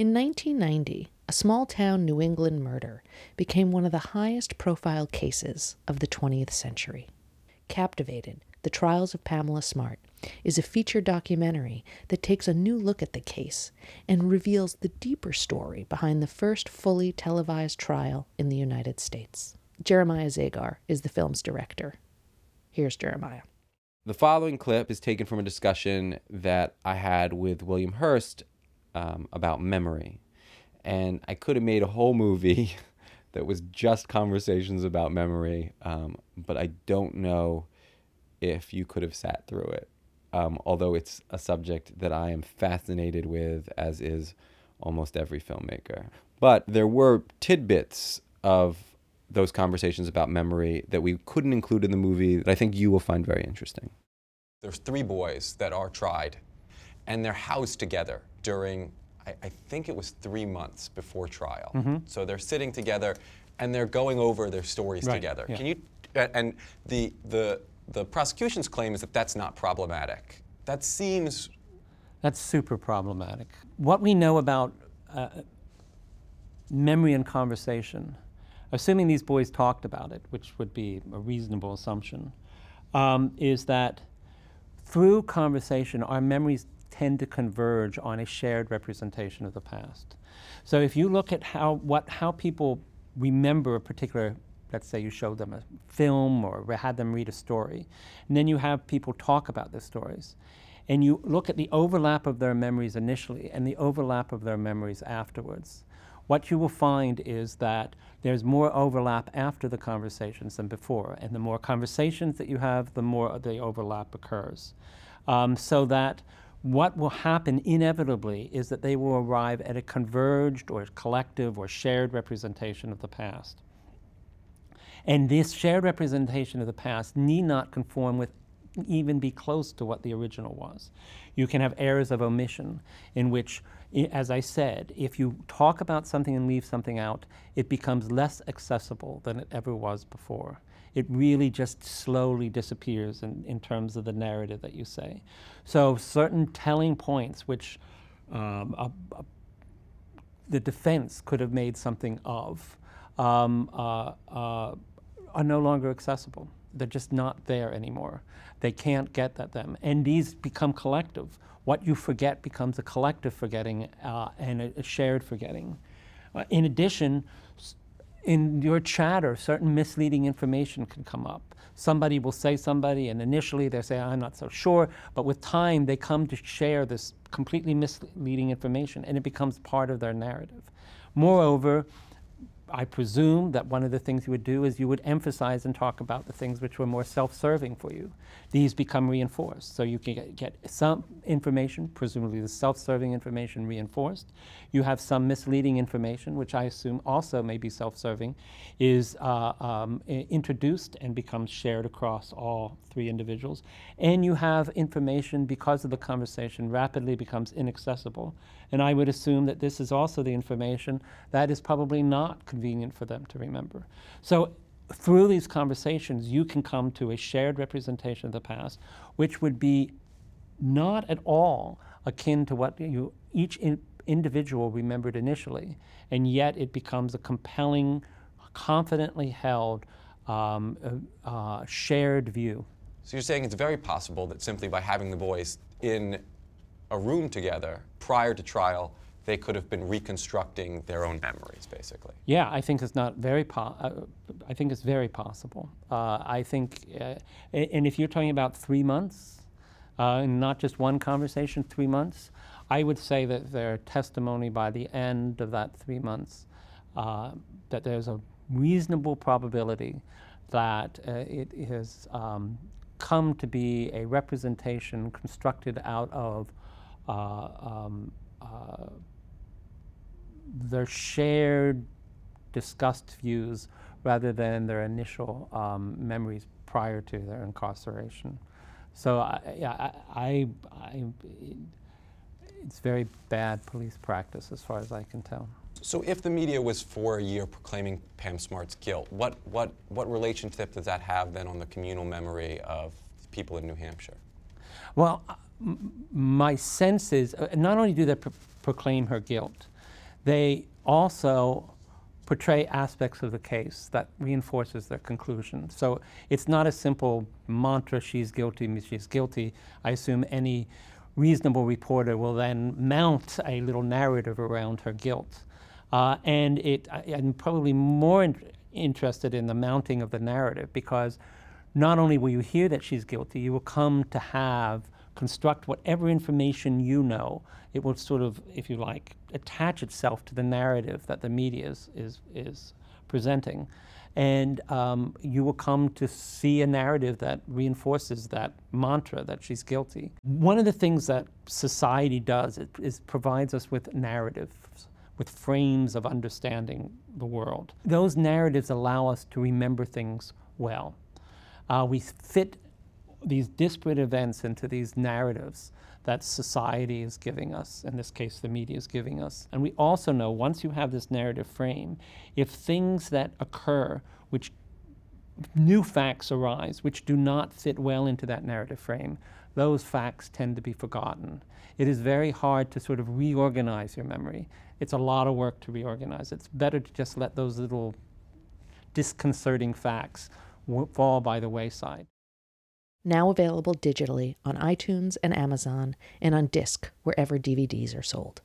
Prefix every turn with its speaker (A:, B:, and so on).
A: In 1990, a small town New England murder became one of the highest profile cases of the 20th century. Captivated, The Trials of Pamela Smart is a feature documentary that takes a new look at the case and reveals the deeper story behind the first fully televised trial in the United States. Jeremiah Zagar is the film's director. Here's Jeremiah.
B: The following clip is taken from a discussion that I had with William Hirst um, about memory. And I could have made a whole movie that was just conversations about memory, um, but I don't know if you could have sat through it. Um, although it's a subject that I am fascinated with, as is almost every filmmaker. But there were tidbits of those conversations about memory that we couldn't include in the movie that I think you will find very interesting.
C: There's three boys that are tried, and they're housed together during, I, I think it was three months before trial.
D: Mm-hmm.
C: So they're sitting together and they're going over their stories
D: Right,
C: together.
D: yeah.
C: Can you? And the the the prosecution's claim is that that's not problematic. That seems
D: That's super problematic. What we know about uh, memory and conversation, assuming these boys talked about it, which would be a reasonable assumption, um, is that through conversation, our memories tend to converge on a shared representation of the past. So if you look at how what how people remember a particular let's say you showed them a film or had them read a story, and then you have people talk about the stories, and you look at the overlap of their memories initially and the overlap of their memories afterwards. What you will find is that there's more overlap after the conversations than before, and the more conversations that you have, the more the overlap occurs. Um, so that what will happen inevitably is that they will arrive at a converged or collective or shared representation of the past. And this shared representation of the past need not conform with even be close to what the original was. You can have errors of omission in which, as I said, if you talk about something and leave something out, it becomes less accessible than it ever was before. It really just slowly disappears in, in terms of the narrative that you say. So, certain telling points, which um, a, a the defense could have made something of um, uh, uh, are no longer accessible. They're just not there anymore. They can't get at them. And these become collective. What you forget becomes a collective forgetting uh, and a, a shared forgetting. Uh, in addition, in your chatter, certain misleading information can come up. Somebody will say somebody, and initially they say, I'm not so sure, but with time they come to share this completely misleading information, and it becomes part of their narrative. Moreover, I presume that one of the things you would do is you would emphasize and talk about the things which were more self serving for you. These become reinforced. So you can get, get some information, presumably the self serving information, reinforced. You have some misleading information, which I assume also may be self serving, is uh, um, introduced and becomes shared across all three individuals. And you have information because of the conversation rapidly becomes inaccessible. And I would assume that this is also the information that is probably not convenient for them to remember. So, through these conversations, you can come to a shared representation of the past, which would be not at all akin to what you each in, individual remembered initially, and yet it becomes a compelling, confidently held, um, uh, uh, shared view.
C: So you're saying it's very possible that simply by having the voice in a room together prior to trial, they could have been reconstructing their own memories, basically.
D: Yeah, I think it's not very. Po- uh, I think it's very possible. Uh, I think, uh, and if you're talking about three months, uh, not just one conversation, three months, I would say that their testimony by the end of that three months, uh, that there's a reasonable probability that uh, it has um, come to be a representation constructed out of. Uh, um, uh, their shared discussed views rather than their initial um, memories prior to their incarceration. So I, yeah, I, I, I, it's very bad police practice as far as I can tell.
C: So if the media was for a year proclaiming Pam Smart's guilt, what, what, what relationship does that have then on the communal memory of people in New Hampshire?
D: Well, uh, m- my sense is uh, not only do they pro- proclaim her guilt, they also portray aspects of the case that reinforces their conclusion. So it's not a simple mantra, she's guilty, she's guilty. I assume any reasonable reporter will then mount a little narrative around her guilt. Uh, and it, I, am probably more in, interested in the mounting of the narrative because not only will you hear that she's guilty, you will come to have construct whatever information you know. It will sort of, if you like, attach itself to the narrative that the media is, is, is presenting. And um, you will come to see a narrative that reinforces that mantra that she's guilty. One of the things that society does is, is provides us with narratives, with frames of understanding the world. Those narratives allow us to remember things well. Uh, we fit these disparate events into these narratives that society is giving us, in this case, the media is giving us. And we also know once you have this narrative frame, if things that occur, which new facts arise, which do not fit well into that narrative frame, those facts tend to be forgotten. It is very hard to sort of reorganize your memory. It's a lot of work to reorganize. It's better to just let those little disconcerting facts fall by the wayside
A: now available digitally on iTunes and Amazon and on disc wherever DVDs are sold.